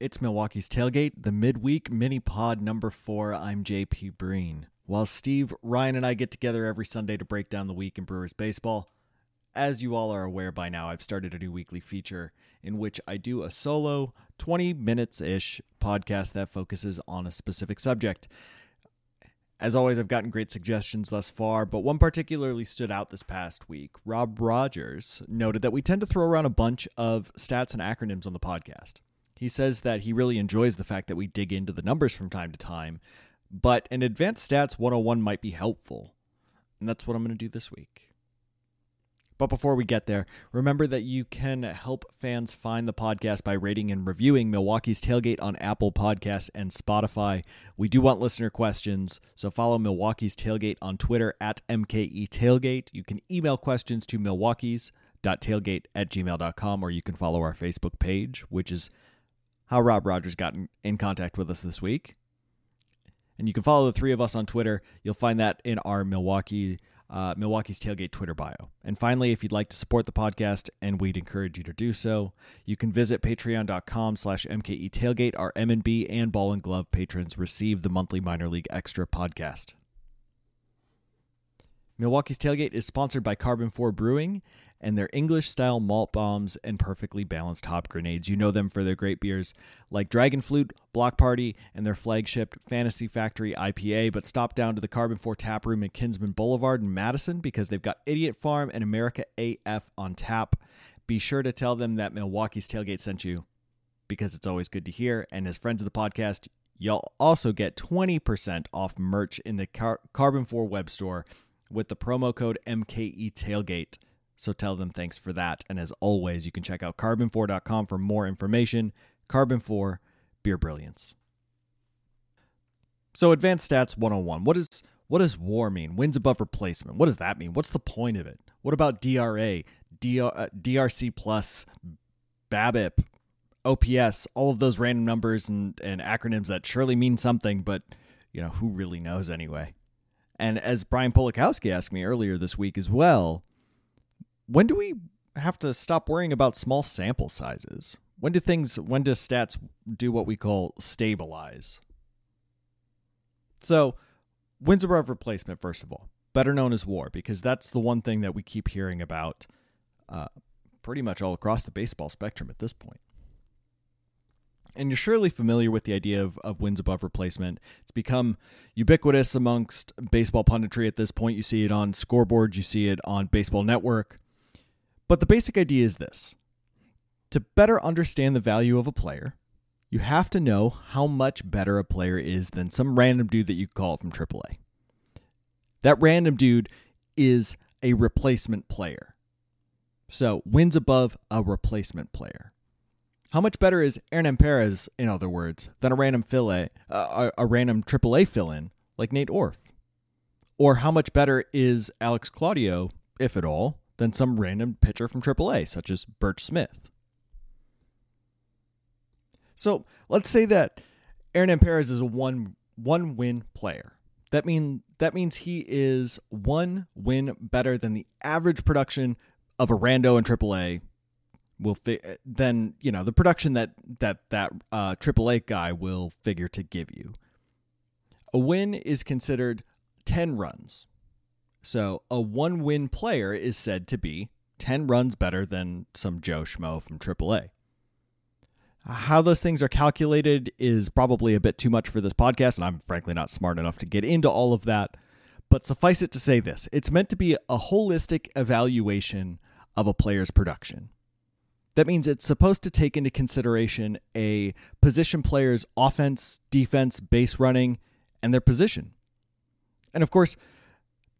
It's Milwaukee's Tailgate, the midweek mini pod number four. I'm JP Breen. While Steve, Ryan, and I get together every Sunday to break down the week in Brewers baseball, as you all are aware by now, I've started a new weekly feature in which I do a solo, 20 minutes ish podcast that focuses on a specific subject. As always, I've gotten great suggestions thus far, but one particularly stood out this past week. Rob Rogers noted that we tend to throw around a bunch of stats and acronyms on the podcast. He says that he really enjoys the fact that we dig into the numbers from time to time, but an advanced stats 101 might be helpful. And that's what I'm going to do this week. But before we get there, remember that you can help fans find the podcast by rating and reviewing Milwaukee's Tailgate on Apple Podcasts and Spotify. We do want listener questions, so follow Milwaukee's Tailgate on Twitter at MKE Tailgate. You can email questions to milwaukee's.tailgate at gmail.com, or you can follow our Facebook page, which is how Rob Rogers got in, in contact with us this week. And you can follow the three of us on Twitter. You'll find that in our Milwaukee uh, Milwaukee's Tailgate Twitter bio. And finally, if you'd like to support the podcast, and we'd encourage you to do so, you can visit patreon.com slash MKE Tailgate. Our M&B and Ball and Glove patrons receive the monthly minor league extra podcast. Milwaukee's Tailgate is sponsored by Karben4 Brewing and their English style malt bombs and perfectly balanced hop grenades. You know them for their great beers like Dragon Flute, Block Party, and their flagship Fantasy Factory IPA. But stop down to the Karben4 Tap Room at Kinsman Boulevard in Madison because they've got Idiot Farm and America AF on tap. Be sure to tell them that Milwaukee's Tailgate sent you because it's always good to hear. And as friends of the podcast, you'll also get 20% off merch in the Car- Karben4 web store with the promo code MKE Tailgate. So tell them thanks for that. And as always, you can check out karben4.com for more information. Karben4, beer brilliance. So advanced stats 101. What is what does WAR mean? Wins above replacement. What does that mean? What's the point of it? What about DRA, DR, uh, DRC plus, BABIP, OPS, all of those random numbers and, and acronyms that surely mean something, but you know, who really knows anyway? And as Brian Polakowski asked me earlier this week as well, when do we have to stop worrying about small sample sizes? When do things when do stats do what we call stabilize? So, wins above replacement first of all, better known as WAR, because that's the one thing that we keep hearing about uh, pretty much all across the baseball spectrum at this point. And you're surely familiar with the idea of, of wins above replacement. It's become ubiquitous amongst baseball punditry at this point. You see it on scoreboards, you see it on Baseball Network. But the basic idea is this to better understand the value of a player, you have to know how much better a player is than some random dude that you call from AAA. That random dude is a replacement player. So wins above a replacement player. How much better is Hernan Perez, in other words, than a random fill uh, a, random AAA fill-in like Nate Orf? Or how much better is Alex Claudio, if at all, than some random pitcher from AAA, such as Burch Smith. So let's say that Hernan Perez is a one one win player. That mean that means he is one win better than the average production of a rando in AAA. Will fi- then you know the production that that that uh, AAA guy will figure to give you. A win is considered ten runs. So a one win player is said to be 10 runs better than some Joe Schmo from AAA. How those things are calculated is probably a bit too much for this podcast, and I'm frankly not smart enough to get into all of that. But suffice it to say this it's meant to be a holistic evaluation of a player's production. That means it's supposed to take into consideration a position player's offense, defense, base running, and their position. And of course,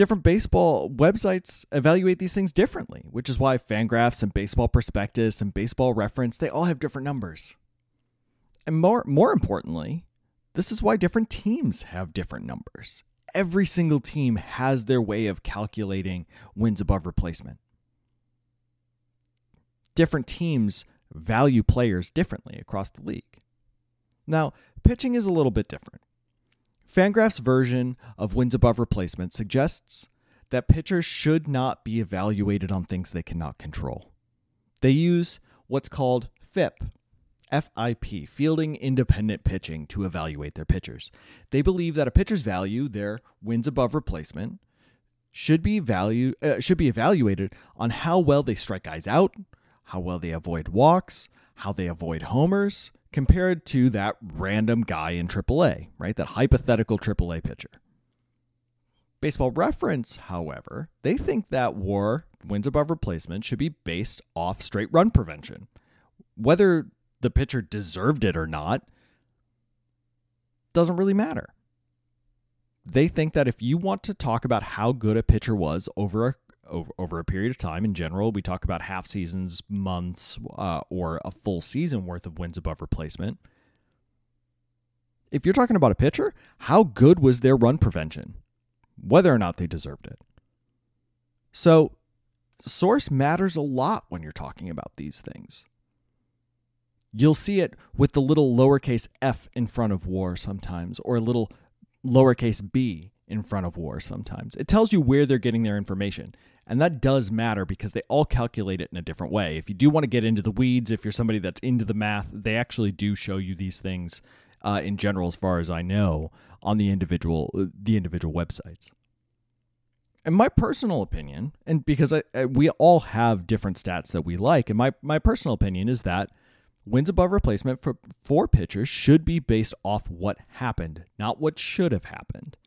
different baseball websites evaluate these things differently, which is why Fangraphs and Baseball Prospectus and Baseball Reference, they all have different numbers. And more more importantly, this is why different teams have different numbers. Every single team has their way of calculating wins above replacement. Different teams value players differently across the league. Now, pitching is a little bit different. Fangraph's version of wins above replacement suggests that pitchers should not be evaluated on things they cannot control. They use what's called FIP, FIP, fielding independent pitching, to evaluate their pitchers. They believe that a pitcher's value, their wins above replacement, should be value uh, should be evaluated on how well they strike guys out, how well they avoid walks, how they avoid homers, compared to that random guy in AAA, right? That hypothetical AAA pitcher. Baseball Reference, however, they think that WAR wins above replacement should be based off straight run prevention. Whether the pitcher deserved it or not doesn't really matter. They think that if you want to talk about how good a pitcher was over a over, over a period of time in general, we talk about half seasons, months, uh, or a full season worth of wins above replacement. If you're talking about a pitcher, how good was their run prevention? Whether or not they deserved it. So, source matters a lot when you're talking about these things. You'll see it with the little lowercase f in front of war sometimes, or a little lowercase b in front of war sometimes. It tells you where they're getting their information. And that does matter because they all calculate it in a different way. If you do want to get into the weeds, if you're somebody that's into the math, they actually do show you these things uh, in general, as far as I know, on the individual uh, the individual websites. In my personal opinion, and because I, I, we all have different stats that we like, and my, my personal opinion is that wins above replacement for, for pitchers should be based off what happened, not what should have happened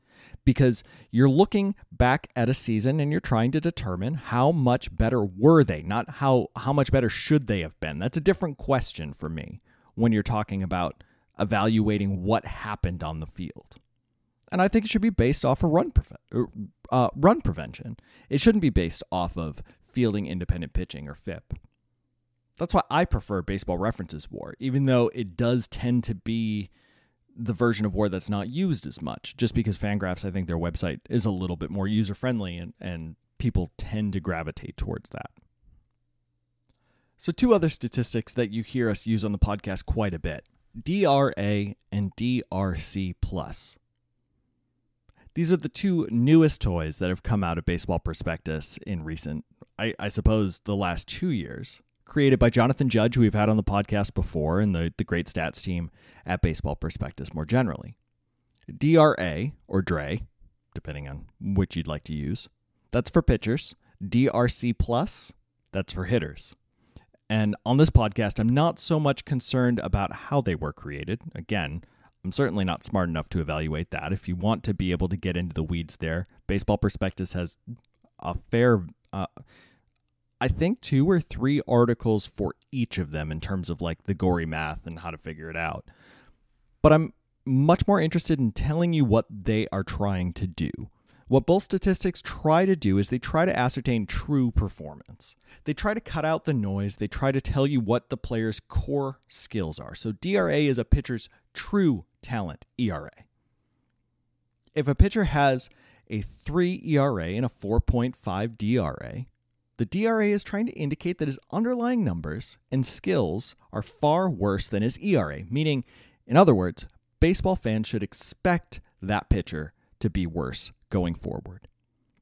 because you're looking back at a season and you're trying to determine how much better were they, not how how much better should they have been. That's a different question for me when you're talking about evaluating what happened on the field. And I think it should be based off of run pre- uh, run prevention. It shouldn't be based off of fielding independent pitching or FIP. That's why I prefer baseball references war, even though it does tend to be the version of War that's not used as much, just because Fangraphs, I think their website is a little bit more user friendly and, and people tend to gravitate towards that. So, two other statistics that you hear us use on the podcast quite a bit DRA and DRC. Plus. These are the two newest toys that have come out of Baseball Prospectus in recent, I, I suppose, the last two years created by Jonathan Judge, who we've had on the podcast before, and the, the great stats team at Baseball Prospectus more generally. DRA, or DRE, depending on which you'd like to use, that's for pitchers. DRC Plus, that's for hitters. And on this podcast, I'm not so much concerned about how they were created. Again, I'm certainly not smart enough to evaluate that. If you want to be able to get into the weeds there, Baseball Prospectus has a fair. Uh, I think two or three articles for each of them in terms of like the gory math and how to figure it out. But I'm much more interested in telling you what they are trying to do. What both statistics try to do is they try to ascertain true performance. They try to cut out the noise. They try to tell you what the player's core skills are. So, DRA is a pitcher's true talent ERA. If a pitcher has a 3 ERA and a 4.5 DRA, the DRA is trying to indicate that his underlying numbers and skills are far worse than his ERA, meaning, in other words, baseball fans should expect that pitcher to be worse going forward.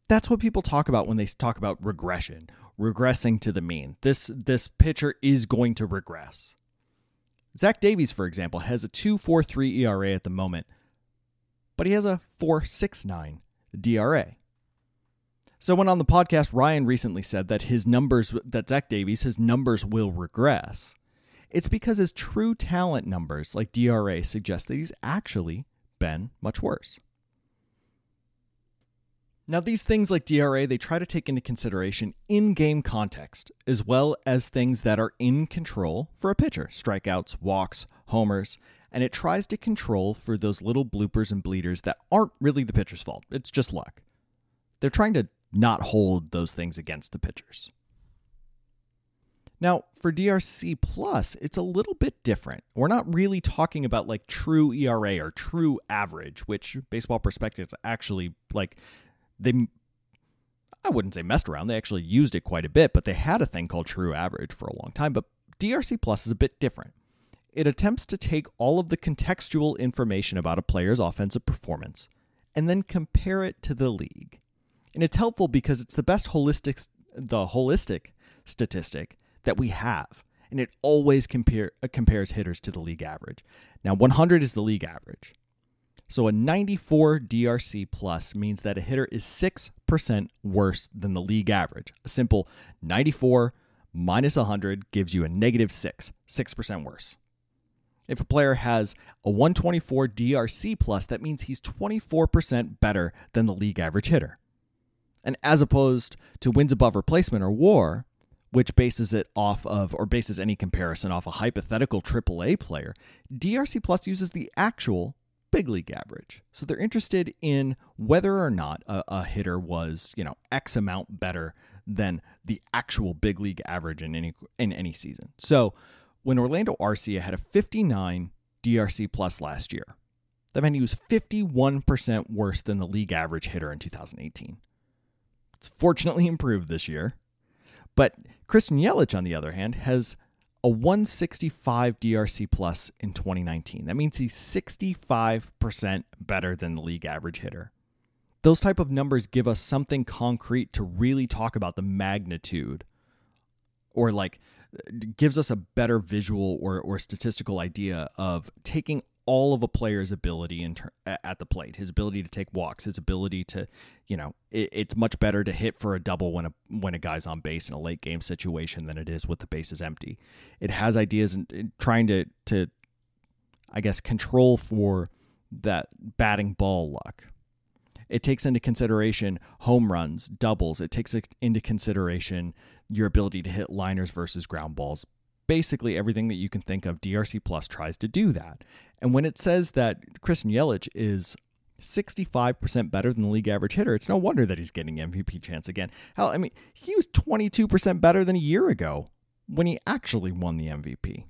That's what people talk about when they talk about regression, regressing to the mean. This this pitcher is going to regress. Zach Davies, for example, has a 2.43 ERA at the moment, but he has a 4.69 DRA. So when on the podcast, Ryan recently said that his numbers, that Zach Davies, his numbers will regress. It's because his true talent numbers, like DRA, suggest that he's actually been much worse. Now, these things like DRA, they try to take into consideration in game context, as well as things that are in control for a pitcher strikeouts, walks, homers, and it tries to control for those little bloopers and bleeders that aren't really the pitcher's fault. It's just luck. They're trying to not hold those things against the pitchers. Now, for DRC Plus, it's a little bit different. We're not really talking about like true ERA or true average, which Baseball Prospectus actually like they I wouldn't say messed around. They actually used it quite a bit, but they had a thing called true average for a long time, but DRC Plus is a bit different. It attempts to take all of the contextual information about a player's offensive performance and then compare it to the league. And it's helpful because it's the best holistic the holistic statistic that we have. and it always compare, uh, compares hitters to the league average. Now, 100 is the league average. So a 94 DRC plus means that a hitter is 6% worse than the league average. A simple 94 minus 100 gives you a negative 6, 6% worse. If a player has a 124 DRC plus, that means he's 24% better than the league average hitter. And as opposed to wins above replacement or war, which bases it off of or bases any comparison off a hypothetical AAA player, DRC plus uses the actual big league average. So they're interested in whether or not a, a, hitter was, you know, X amount better than the actual big league average in any in any season. So when Orlando Arcia had a 59 DRC plus last year, that meant he was 51% worse than the league average hitter in 2018. It's fortunately improved this year. But Christian Yelich, on the other hand, has a 165 DRC plus in 2019. That means he's 65% better than the league average hitter. Those type of numbers give us something concrete to really talk about the magnitude or like gives us a better visual or, or statistical idea of taking all of a player's ability in ter- at the plate, his ability to take walks, his ability to, you know, it, it's much better to hit for a double when a when a guy's on base in a late game situation than it is with the bases empty. It has ideas in trying to to, I guess, control for that batting ball luck. It takes into consideration home runs, doubles. It takes into consideration your ability to hit liners versus ground balls, basically everything that you can think of, DRC Plus tries to do that. And when it says that Christian Yelich is 65% better than the league average hitter, it's no wonder that he's getting MVP chance again. Hell, I mean, he was 22% better than a year ago when he actually won the MVP.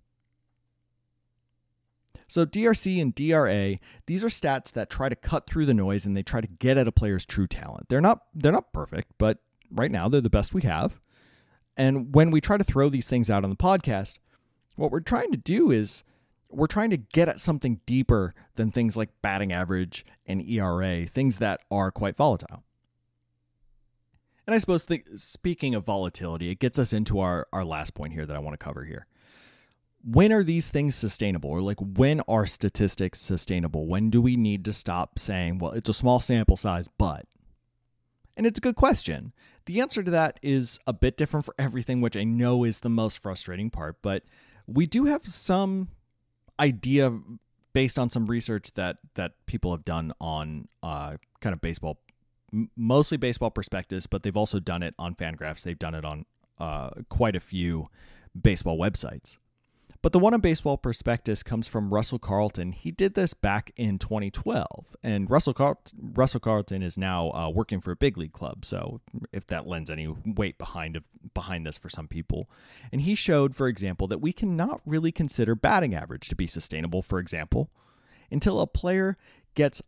So DRC and DRA, these are stats that try to cut through the noise and they try to get at a player's true talent. They're not they're not perfect, but right now they're the best we have. And when we try to throw these things out on the podcast, what we're trying to do is we're trying to get at something deeper than things like batting average and ERA, things that are quite volatile. And I suppose th- speaking of volatility, it gets us into our, our last point here that I want to cover here. When are these things sustainable? Or like when are statistics sustainable? When do we need to stop saying, well, it's a small sample size, but and it's a good question. The answer to that is a bit different for everything, which I know is the most frustrating part, but we do have some idea based on some research that that people have done on uh, kind of baseball, mostly baseball prospectus, but they've also done it on Fangraphs. They've done it on uh, quite a few baseball websites. But the one on baseball prospectus comes from Russell Carleton. He did this back in 2012, and Russell Car- Russell Carleton is now uh, working for a big league club. So if that lends any weight behind of, behind this for some people, and he showed, for example, that we cannot really consider batting average to be sustainable. For example, until a player gets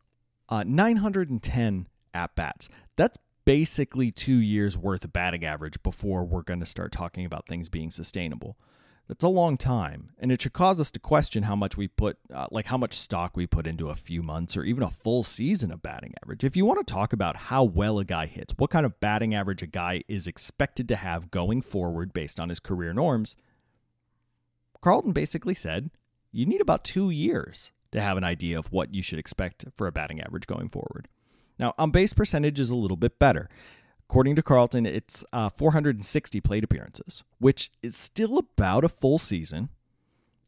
uh, 910 at bats. That's basically two years worth of batting average before we're going to start talking about things being sustainable. That's a long time, and it should cause us to question how much we put, uh, like how much stock we put into a few months or even a full season of batting average. If you want to talk about how well a guy hits, what kind of batting average a guy is expected to have going forward based on his career norms, Carleton basically said you need about two years to have an idea of what you should expect for a batting average going forward. Now, on base percentage is a little bit better. According to Carleton, it's uh, 460 plate appearances, which is still about a full season.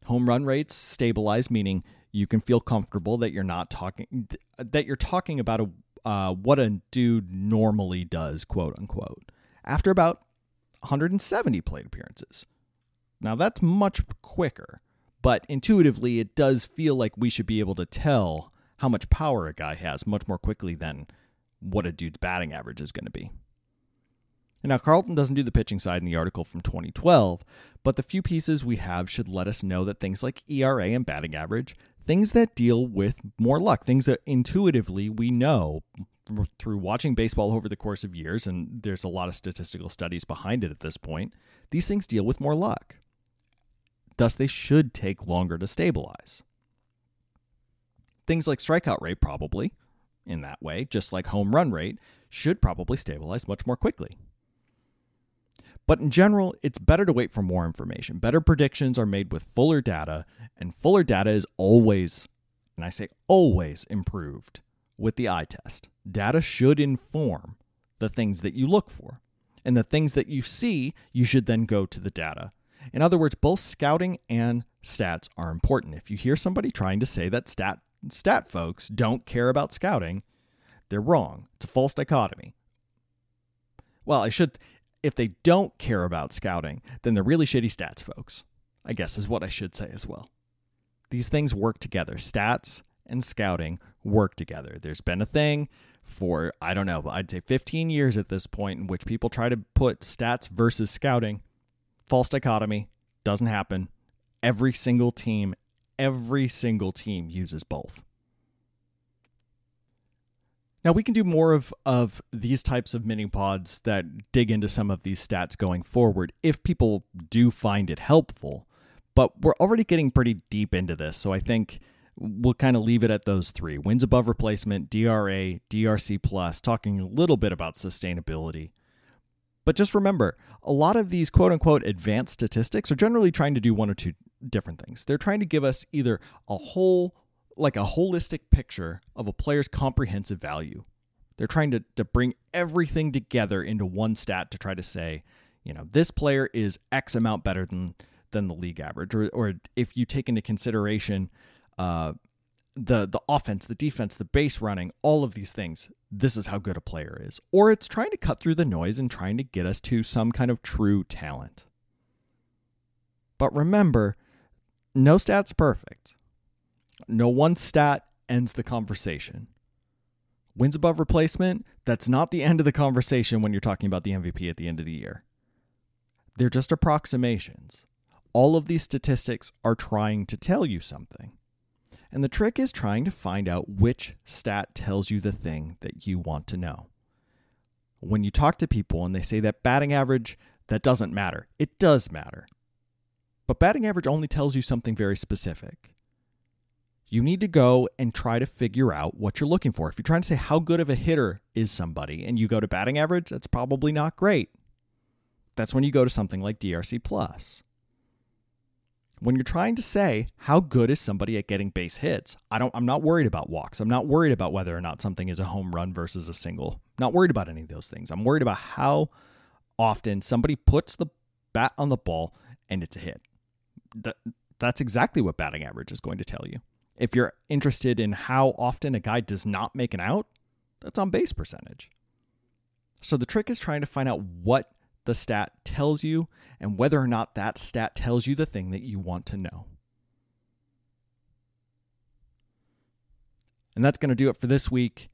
Home run rates stabilize, meaning you can feel comfortable that you're not talking that you're talking about a uh, what a dude normally does, quote unquote. After about 170 plate appearances. Now that's much quicker, but intuitively it does feel like we should be able to tell how much power a guy has much more quickly than what a dude's batting average is going to be. And now, Carleton doesn't do the pitching side in the article from 2012, but the few pieces we have should let us know that things like ERA and batting average, things that deal with more luck, things that intuitively we know through watching baseball over the course of years, and there's a lot of statistical studies behind it at this point, these things deal with more luck. Thus, they should take longer to stabilize. Things like strikeout rate, probably, in that way, just like home run rate, should probably stabilize much more quickly. But in general, it's better to wait for more information. Better predictions are made with fuller data, and fuller data is always, and I say always, improved with the eye test. Data should inform the things that you look for. And the things that you see, you should then go to the data. In other words, both scouting and stats are important. If you hear somebody trying to say that stat stat folks don't care about scouting, they're wrong. It's a false dichotomy. Well, I should if they don't care about scouting, then they're really shitty stats folks. I guess is what I should say as well. These things work together. Stats and scouting work together. There's been a thing for I don't know, I'd say 15 years at this point in which people try to put stats versus scouting. False dichotomy doesn't happen. Every single team, every single team uses both. Now we can do more of, of these types of mini pods that dig into some of these stats going forward if people do find it helpful. But we're already getting pretty deep into this, so I think we'll kind of leave it at those three wins above replacement, DRA, DRC plus, talking a little bit about sustainability. But just remember, a lot of these quote unquote advanced statistics are generally trying to do one or two different things. They're trying to give us either a whole, like a holistic picture of a player's comprehensive value. They're trying to, to bring everything together into one stat to try to say, you know, this player is X amount better than than the league average. Or, or if you take into consideration uh, the the offense, the defense, the base running, all of these things. This is how good a player is. Or it's trying to cut through the noise and trying to get us to some kind of true talent. But remember, no stat's perfect. No one stat ends the conversation. Wins above replacement, that's not the end of the conversation when you're talking about the MVP at the end of the year. They're just approximations. All of these statistics are trying to tell you something. And the trick is trying to find out which stat tells you the thing that you want to know. When you talk to people and they say that batting average, that doesn't matter. It does matter. But batting average only tells you something very specific. You need to go and try to figure out what you're looking for. If you're trying to say how good of a hitter is somebody and you go to batting average, that's probably not great. That's when you go to something like DRC plus when you're trying to say how good is somebody at getting base hits, I don't I'm not worried about walks. I'm not worried about whether or not something is a home run versus a single. I'm not worried about any of those things. I'm worried about how often somebody puts the bat on the ball and it's a hit. That that's exactly what batting average is going to tell you. If you're interested in how often a guy does not make an out, that's on base percentage. So the trick is trying to find out what the stat tells you and whether or not that stat tells you the thing that you want to know. And that's going to do it for this week.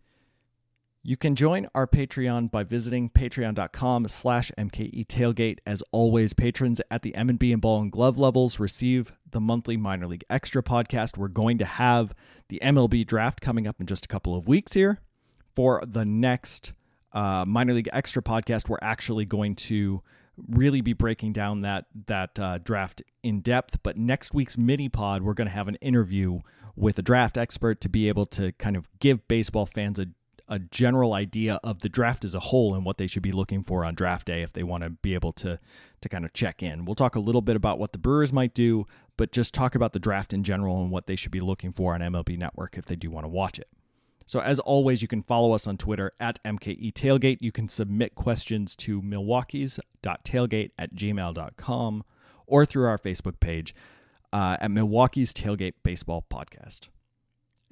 You can join our Patreon by visiting patreon.com slash MKE tailgate. As always, patrons at the M&B and ball and glove levels receive the monthly minor league extra podcast. We're going to have the MLB draft coming up in just a couple of weeks here. For the next uh, minor league extra podcast, we're actually going to really be breaking down that that uh, draft in depth. But next week's mini pod, we're going to have an interview with a draft expert to be able to kind of give baseball fans a a general idea of the draft as a whole and what they should be looking for on draft day if they want to be able to to kind of check in. We'll talk a little bit about what the Brewers might do, but just talk about the draft in general and what they should be looking for on MLB Network if they do want to watch it. So, as always, you can follow us on Twitter at MKE Tailgate. You can submit questions to milwaukee's.tailgate at gmail.com or through our Facebook page uh, at Milwaukee's Tailgate Baseball Podcast.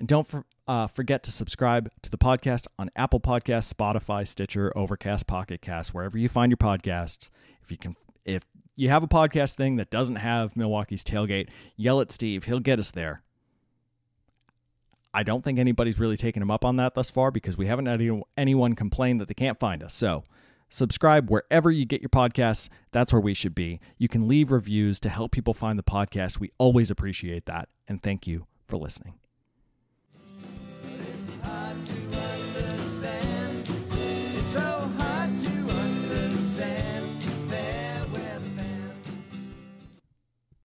And don't for, uh, forget to subscribe to the podcast on Apple Podcasts, Spotify, Stitcher, Overcast, Pocket Cast, wherever you find your podcasts. If you can, if you have a podcast thing that doesn't have Milwaukee's Tailgate, yell at Steve. He'll get us there. I don't think anybody's really taken him up on that thus far because we haven't had anyone complain that they can't find us. So, subscribe wherever you get your podcasts. That's where we should be. You can leave reviews to help people find the podcast. We always appreciate that. And thank you for listening.